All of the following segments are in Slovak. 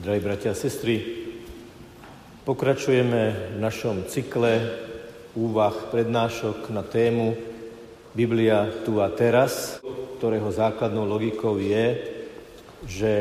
Drahí bratia a sestry, pokračujeme v našom cykle úvah prednášok na tému Biblia tu a teraz, ktorého základnou logikou je, že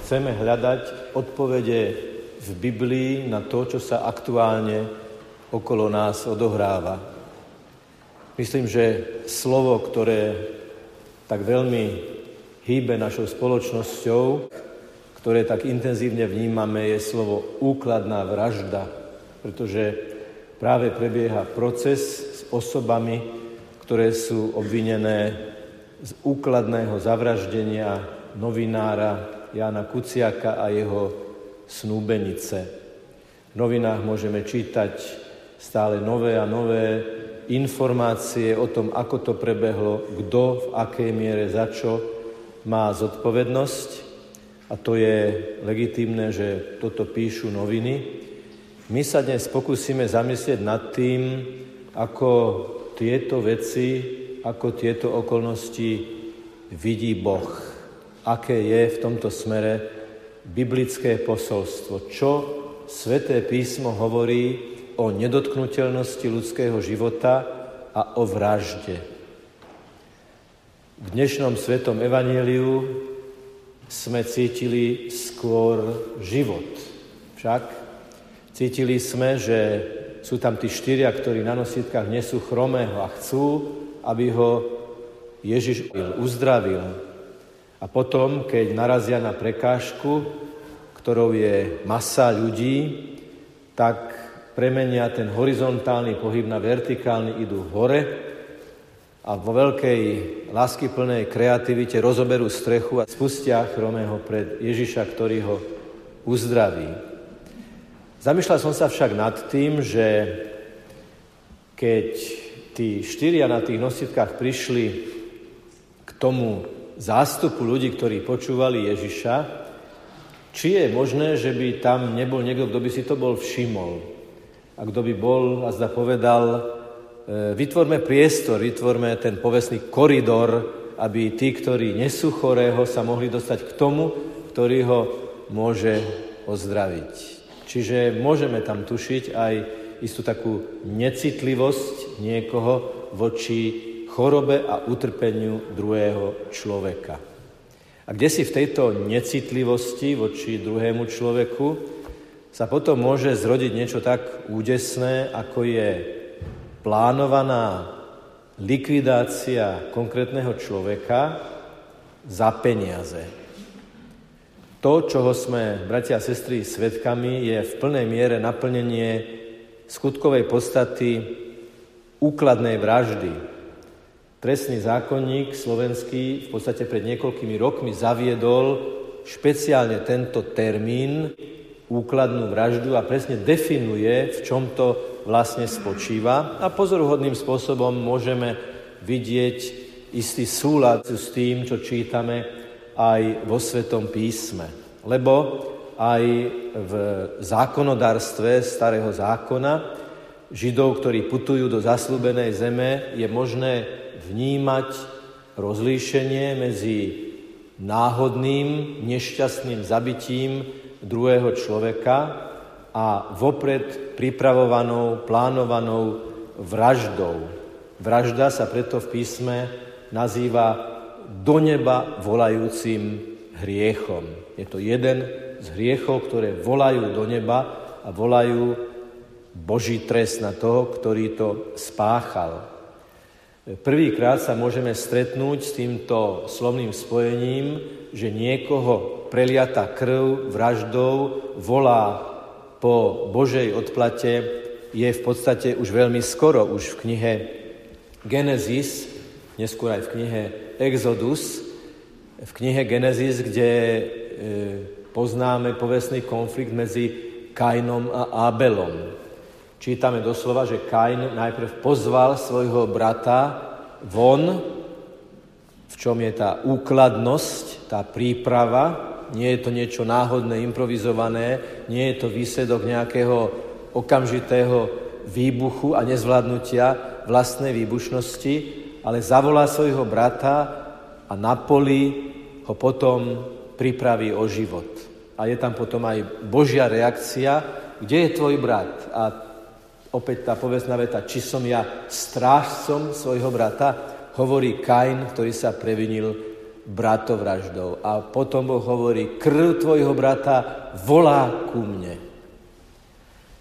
chceme hľadať odpovede v Biblii na to, čo sa aktuálne okolo nás odohráva. Myslím, že slovo, ktoré tak veľmi hýbe našou spoločnosťou, ktoré tak intenzívne vnímame, je slovo úkladná vražda, pretože práve prebieha proces s osobami, ktoré sú obvinené z úkladného zavraždenia novinára Jana Kuciaka a jeho snúbenice. V novinách môžeme čítať stále nové a nové informácie o tom, ako to prebehlo, kto v akej miere za čo má zodpovednosť a to je legitímne, že toto píšu noviny. My sa dnes pokúsime zamyslieť nad tým, ako tieto veci, ako tieto okolnosti vidí Boh. Aké je v tomto smere biblické posolstvo. Čo Sveté písmo hovorí o nedotknutelnosti ľudského života a o vražde. V dnešnom Svetom Evangeliu sme cítili skôr život. Však cítili sme, že sú tam tí štyria, ktorí na nosítkach nesú chromého a chcú, aby ho Ježiš uzdravil. A potom, keď narazia na prekážku, ktorou je masa ľudí, tak premenia ten horizontálny pohyb na vertikálny, idú hore a vo veľkej láskyplnej kreativite rozoberú strechu a spustia chromého pred Ježiša, ktorý ho uzdraví. Zamýšľal som sa však nad tým, že keď tí štyria na tých nositkách prišli k tomu zástupu ľudí, ktorí počúvali Ježiša, či je možné, že by tam nebol niekto, kto by si to bol všimol. A kto by bol a zda povedal, vytvorme priestor, vytvorme ten povestný koridor, aby tí, ktorí nesú chorého, sa mohli dostať k tomu, ktorý ho môže ozdraviť. Čiže môžeme tam tušiť aj istú takú necitlivosť niekoho voči chorobe a utrpeniu druhého človeka. A kde si v tejto necitlivosti voči druhému človeku sa potom môže zrodiť niečo tak údesné, ako je plánovaná likvidácia konkrétneho človeka za peniaze. To, čoho sme, bratia a sestry, svetkami, je v plnej miere naplnenie skutkovej podstaty úkladnej vraždy. Trestný zákonník slovenský v podstate pred niekoľkými rokmi zaviedol špeciálne tento termín úkladnú vraždu a presne definuje, v čom to vlastne spočíva a pozoruhodným spôsobom môžeme vidieť istý súlad s tým, čo čítame aj vo Svetom písme. Lebo aj v zákonodárstve starého zákona Židov, ktorí putujú do zaslúbenej zeme, je možné vnímať rozlíšenie medzi náhodným, nešťastným zabitím druhého človeka a vopred pripravovanou, plánovanou vraždou. Vražda sa preto v písme nazýva do neba volajúcim hriechom. Je to jeden z hriechov, ktoré volajú do neba a volajú Boží trest na toho, ktorý to spáchal. Prvýkrát sa môžeme stretnúť s týmto slovným spojením, že niekoho preliata krv vraždou volá po Božej odplate je v podstate už veľmi skoro, už v knihe Genesis, neskôr aj v knihe Exodus, v knihe Genesis, kde e, poznáme povestný konflikt medzi Kainom a Abelom. Čítame doslova, že Kain najprv pozval svojho brata von, v čom je tá úkladnosť, tá príprava, nie je to niečo náhodné, improvizované, nie je to výsledok nejakého okamžitého výbuchu a nezvládnutia vlastnej výbušnosti, ale zavolá svojho brata a na poli ho potom pripraví o život. A je tam potom aj Božia reakcia, kde je tvoj brat? A opäť tá povestná veta, či som ja strážcom svojho brata, hovorí Kain, ktorý sa previnil bratovraždou. A potom Boh hovorí, krv tvojho brata volá ku mne.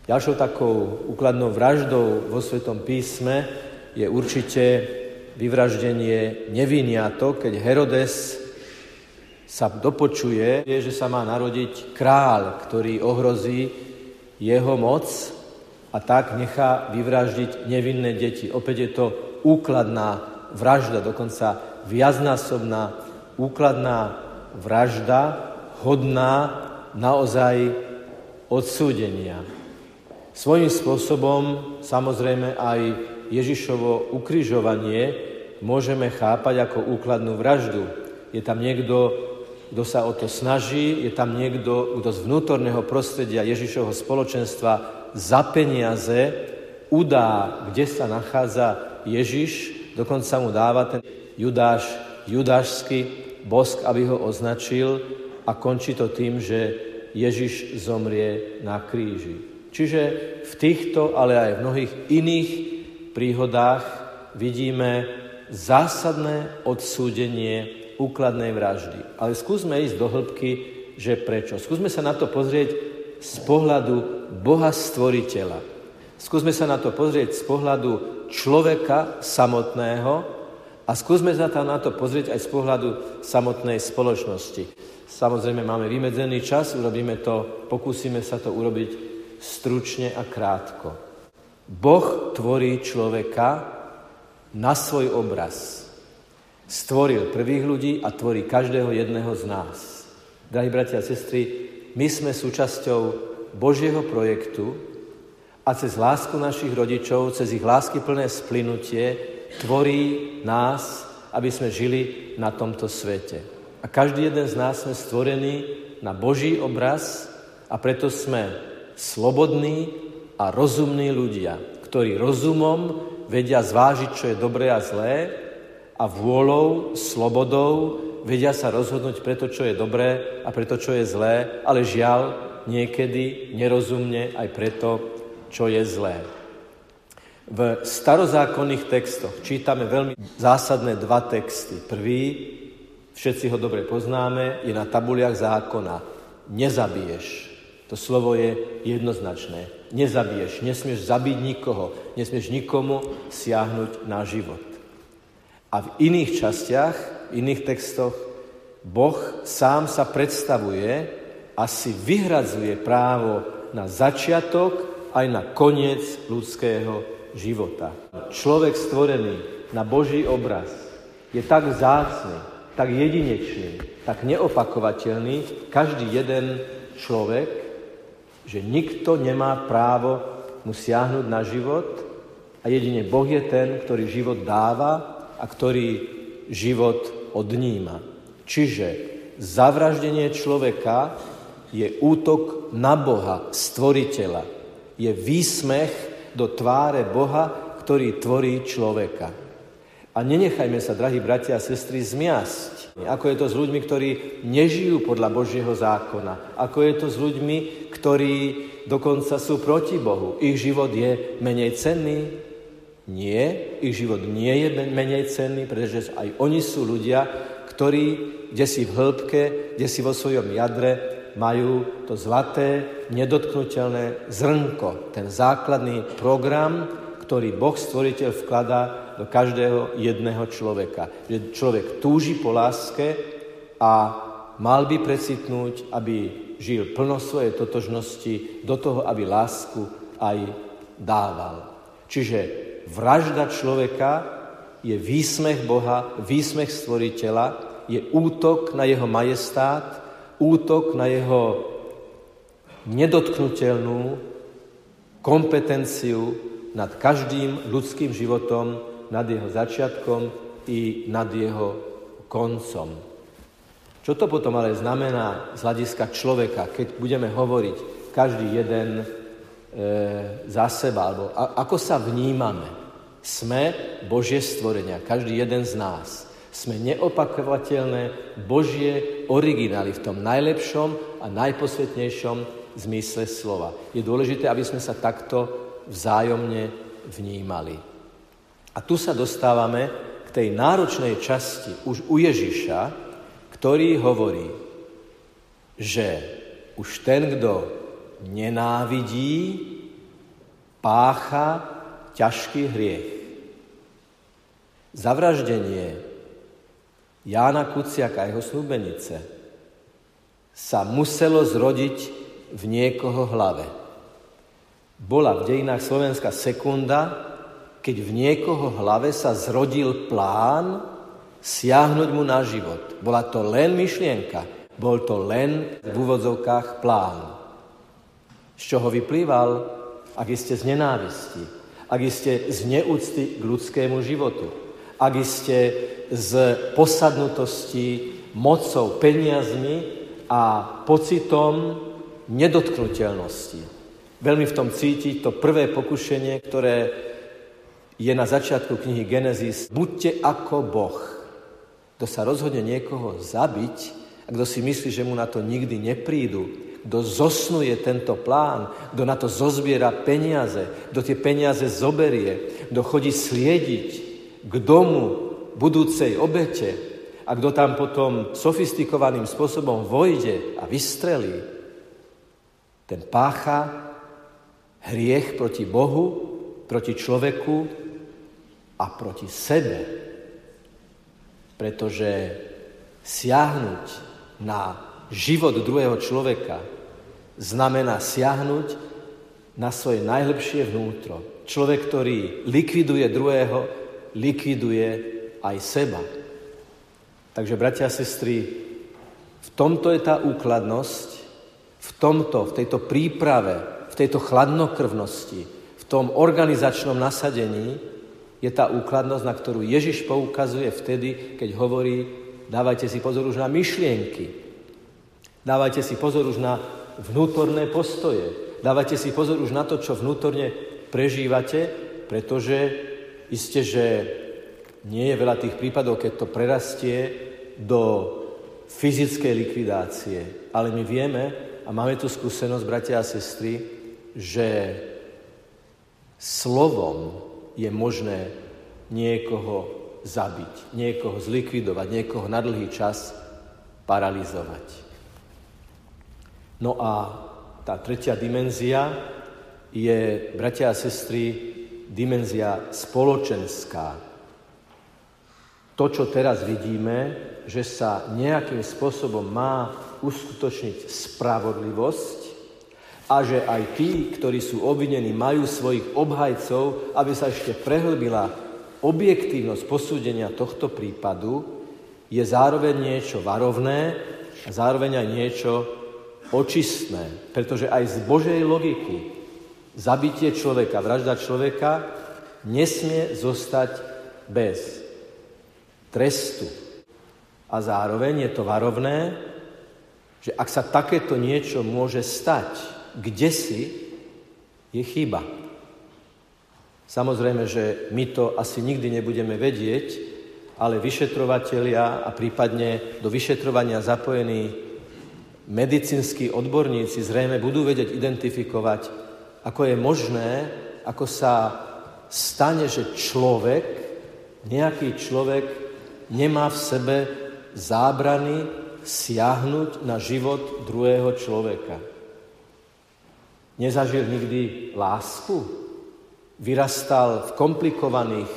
Ďalšou takou úkladnou vraždou vo Svetom písme je určite vyvraždenie neviniato, keď Herodes sa dopočuje, že sa má narodiť král, ktorý ohrozí jeho moc a tak nechá vyvraždiť nevinné deti. Opäť je to úkladná vražda, dokonca viacnásobná úkladná vražda, hodná naozaj odsúdenia. Svojím spôsobom samozrejme aj Ježišovo ukrižovanie môžeme chápať ako úkladnú vraždu. Je tam niekto, kto sa o to snaží, je tam niekto, kto z vnútorného prostredia Ježišovho spoločenstva za peniaze udá, kde sa nachádza Ježiš, dokonca mu dáva ten Judáš, judášsky bosk, aby ho označil a končí to tým, že Ježiš zomrie na kríži. Čiže v týchto, ale aj v mnohých iných príhodách vidíme zásadné odsúdenie úkladnej vraždy. Ale skúsme ísť do hĺbky, že prečo. Skúsme sa na to pozrieť z pohľadu Boha stvoriteľa. Skúsme sa na to pozrieť z pohľadu človeka samotného a skúsme sa tam na to pozrieť aj z pohľadu samotnej spoločnosti. Samozrejme máme vymedzený čas, urobíme to, pokúsime sa to urobiť stručne a krátko. Boh tvorí človeka na svoj obraz. Stvoril prvých ľudí a tvorí každého jedného z nás. Drahí bratia a sestry, my sme súčasťou Božieho projektu a cez lásku našich rodičov, cez ich lásky plné splynutie, tvorí nás, aby sme žili na tomto svete. A každý jeden z nás sme stvorení na Boží obraz a preto sme slobodní a rozumní ľudia, ktorí rozumom vedia zvážiť, čo je dobré a zlé a vôľou, slobodou vedia sa rozhodnúť pre to, čo je dobré a pre to, čo je zlé, ale žiaľ, niekedy nerozumne aj preto, čo je zlé. V starozákonných textoch čítame veľmi zásadné dva texty. Prvý, všetci ho dobre poznáme, je na tabuliach zákona. Nezabiješ. To slovo je jednoznačné. Nezabiješ, nesmieš zabiť nikoho, nesmieš nikomu siahnuť na život. A v iných častiach, v iných textoch, Boh sám sa predstavuje a si vyhradzuje právo na začiatok aj na koniec ľudského života. Človek stvorený na Boží obraz je tak vzácný, tak jedinečný, tak neopakovateľný, každý jeden človek, že nikto nemá právo mu siahnuť na život a jedine Boh je ten, ktorý život dáva a ktorý život odníma. Čiže zavraždenie človeka je útok na Boha, stvoriteľa. Je výsmech do tváre Boha, ktorý tvorí človeka. A nenechajme sa, drahí bratia a sestry, zmiasť. Ako je to s ľuďmi, ktorí nežijú podľa Božieho zákona. Ako je to s ľuďmi, ktorí dokonca sú proti Bohu. Ich život je menej cenný? Nie, ich život nie je menej cenný, pretože aj oni sú ľudia, ktorí, kde si v hĺbke, kde si vo svojom jadre majú to zlaté, nedotknutelné zrnko, ten základný program, ktorý Boh stvoriteľ vkladá do každého jedného človeka. Že človek túži po láske a mal by precitnúť, aby žil plno svojej totožnosti do toho, aby lásku aj dával. Čiže vražda človeka je výsmech Boha, výsmech stvoriteľa, je útok na jeho majestát, útok na jeho nedotknutelnú kompetenciu nad každým ľudským životom, nad jeho začiatkom i nad jeho koncom. Čo to potom ale znamená z hľadiska človeka, keď budeme hovoriť každý jeden e, za seba, alebo a, ako sa vnímame? Sme Božie stvorenia, každý jeden z nás. Sme neopakovateľné Božie originály v tom najlepšom a najposvetnejšom zmysle slova. Je dôležité, aby sme sa takto vzájomne vnímali. A tu sa dostávame k tej náročnej časti už u Ježiša, ktorý hovorí, že už ten, kto nenávidí, pácha ťažký hriech. Zavraždenie Jána Kuciaka a jeho snúbenice sa muselo zrodiť v niekoho hlave. Bola v dejinách Slovenska sekunda, keď v niekoho hlave sa zrodil plán siahnuť mu na život. Bola to len myšlienka, bol to len v úvodzovkách plán. Z čoho vyplýval? Ak ste z nenávisti, ak ste z neúcty k ľudskému životu, ak ste z posadnutosti mocou, peniazmi a pocitom nedotknutelnosti. Veľmi v tom cítiť to prvé pokušenie, ktoré je na začiatku knihy Genesis. Buďte ako Boh. Kto sa rozhodne niekoho zabiť a kto si myslí, že mu na to nikdy neprídu, kto zosnuje tento plán, kto na to zozbiera peniaze, kto tie peniaze zoberie, kto chodí sliediť k domu budúcej obete a kto tam potom sofistikovaným spôsobom vojde a vystrelí, ten pácha hriech proti Bohu, proti človeku a proti sebe. Pretože siahnuť na život druhého človeka znamená siahnuť na svoje najlepšie vnútro. Človek, ktorý likviduje druhého, likviduje aj seba. Takže, bratia a sestry, v tomto je tá úkladnosť, v tomto, v tejto príprave, v tejto chladnokrvnosti, v tom organizačnom nasadení je tá úkladnosť, na ktorú Ježiš poukazuje vtedy, keď hovorí, dávajte si pozor už na myšlienky, dávajte si pozor už na vnútorné postoje, dávajte si pozor už na to, čo vnútorne prežívate, pretože Isté, že nie je veľa tých prípadov, keď to prerastie do fyzickej likvidácie. Ale my vieme a máme tu skúsenosť, bratia a sestry, že slovom je možné niekoho zabiť, niekoho zlikvidovať, niekoho na dlhý čas paralizovať. No a tá tretia dimenzia je, bratia a sestry, dimenzia spoločenská. To, čo teraz vidíme, že sa nejakým spôsobom má uskutočniť spravodlivosť a že aj tí, ktorí sú obvinení, majú svojich obhajcov, aby sa ešte prehlbila objektívnosť posúdenia tohto prípadu, je zároveň niečo varovné a zároveň aj niečo očistné. Pretože aj z Božej logiky Zabitie človeka, vražda človeka nesmie zostať bez trestu. A zároveň je to varovné, že ak sa takéto niečo môže stať, kde si, je chyba. Samozrejme, že my to asi nikdy nebudeme vedieť, ale vyšetrovatelia a prípadne do vyšetrovania zapojení medicínsky odborníci zrejme budú vedieť identifikovať ako je možné, ako sa stane, že človek, nejaký človek nemá v sebe zábrany siahnuť na život druhého človeka. Nezažil nikdy lásku? Vyrastal v komplikovaných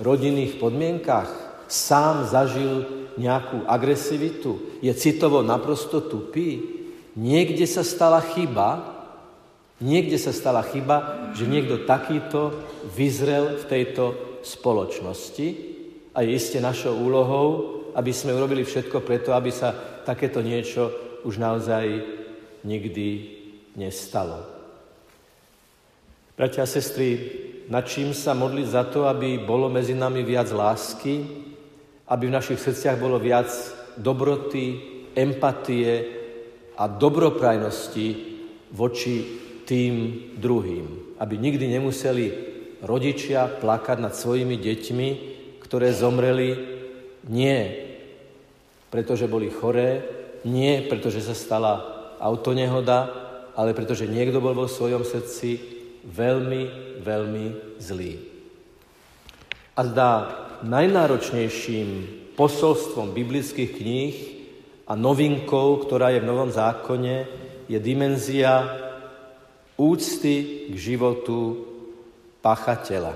rodinných podmienkach? Sám zažil nejakú agresivitu? Je citovo naprosto tupý? Niekde sa stala chyba, Niekde sa stala chyba, že niekto takýto vyzrel v tejto spoločnosti a je iste našou úlohou, aby sme urobili všetko preto, aby sa takéto niečo už naozaj nikdy nestalo. Bratia a sestry, nad čím sa modliť za to, aby bolo medzi nami viac lásky, aby v našich srdciach bolo viac dobroty, empatie a dobroprajnosti voči tým druhým. Aby nikdy nemuseli rodičia plakať nad svojimi deťmi, ktoré zomreli nie pretože boli choré, nie pretože sa stala autonehoda, ale pretože niekto bol vo svojom srdci veľmi, veľmi zlý. A zdá najnáročnejším posolstvom biblických kníh a novinkou, ktorá je v Novom zákone, je dimenzia úcty k životu pachateľa.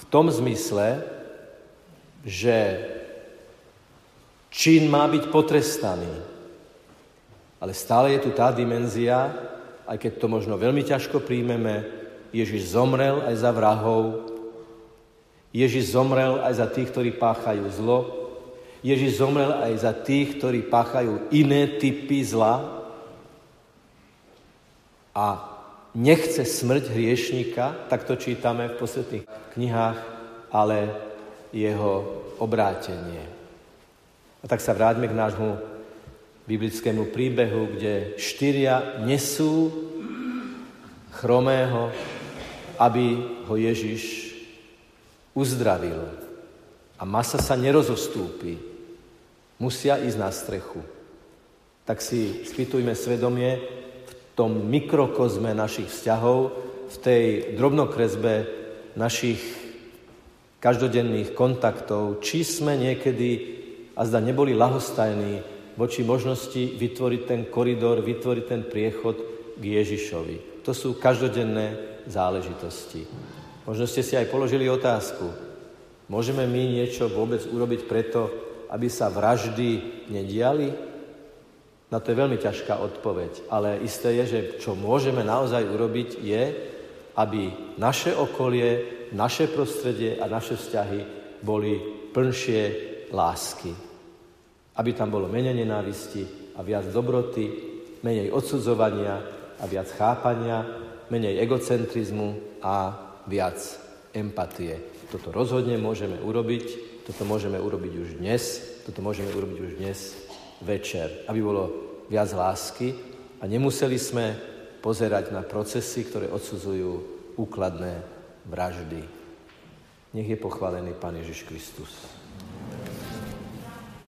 V tom zmysle, že čin má byť potrestaný. Ale stále je tu tá dimenzia, aj keď to možno veľmi ťažko príjmeme, Ježiš zomrel aj za vrahov, Ježiš zomrel aj za tých, ktorí páchajú zlo, Ježiš zomrel aj za tých, ktorí páchajú iné typy zla a nechce smrť hriešníka, tak to čítame v posledných knihách, ale jeho obrátenie. A tak sa vráťme k nášmu biblickému príbehu, kde štyria nesú chromého, aby ho Ježiš uzdravil. A masa sa nerozostúpi. Musia ísť na strechu. Tak si spýtujme svedomie tom mikrokozme našich vzťahov, v tej drobnokresbe našich každodenných kontaktov, či sme niekedy a zda neboli lahostajní voči možnosti vytvoriť ten koridor, vytvoriť ten priechod k Ježišovi. To sú každodenné záležitosti. Možno ste si aj položili otázku, môžeme my niečo vôbec urobiť preto, aby sa vraždy nediali? Na to je veľmi ťažká odpoveď, ale isté je, že čo môžeme naozaj urobiť je, aby naše okolie naše prostredie a naše vzťahy boli plnšie lásky. Aby tam bolo menej nenávisti a viac dobroty, menej odsudzovania a viac chápania, menej egocentrizmu a viac empatie. Toto rozhodne môžeme urobiť, toto môžeme urobiť už dnes, toto môžeme urobiť už dnes večer, aby bolo viac lásky a nemuseli sme pozerať na procesy, ktoré odsudzujú úkladné vraždy. Nech je pochválený Pán Ježiš Kristus.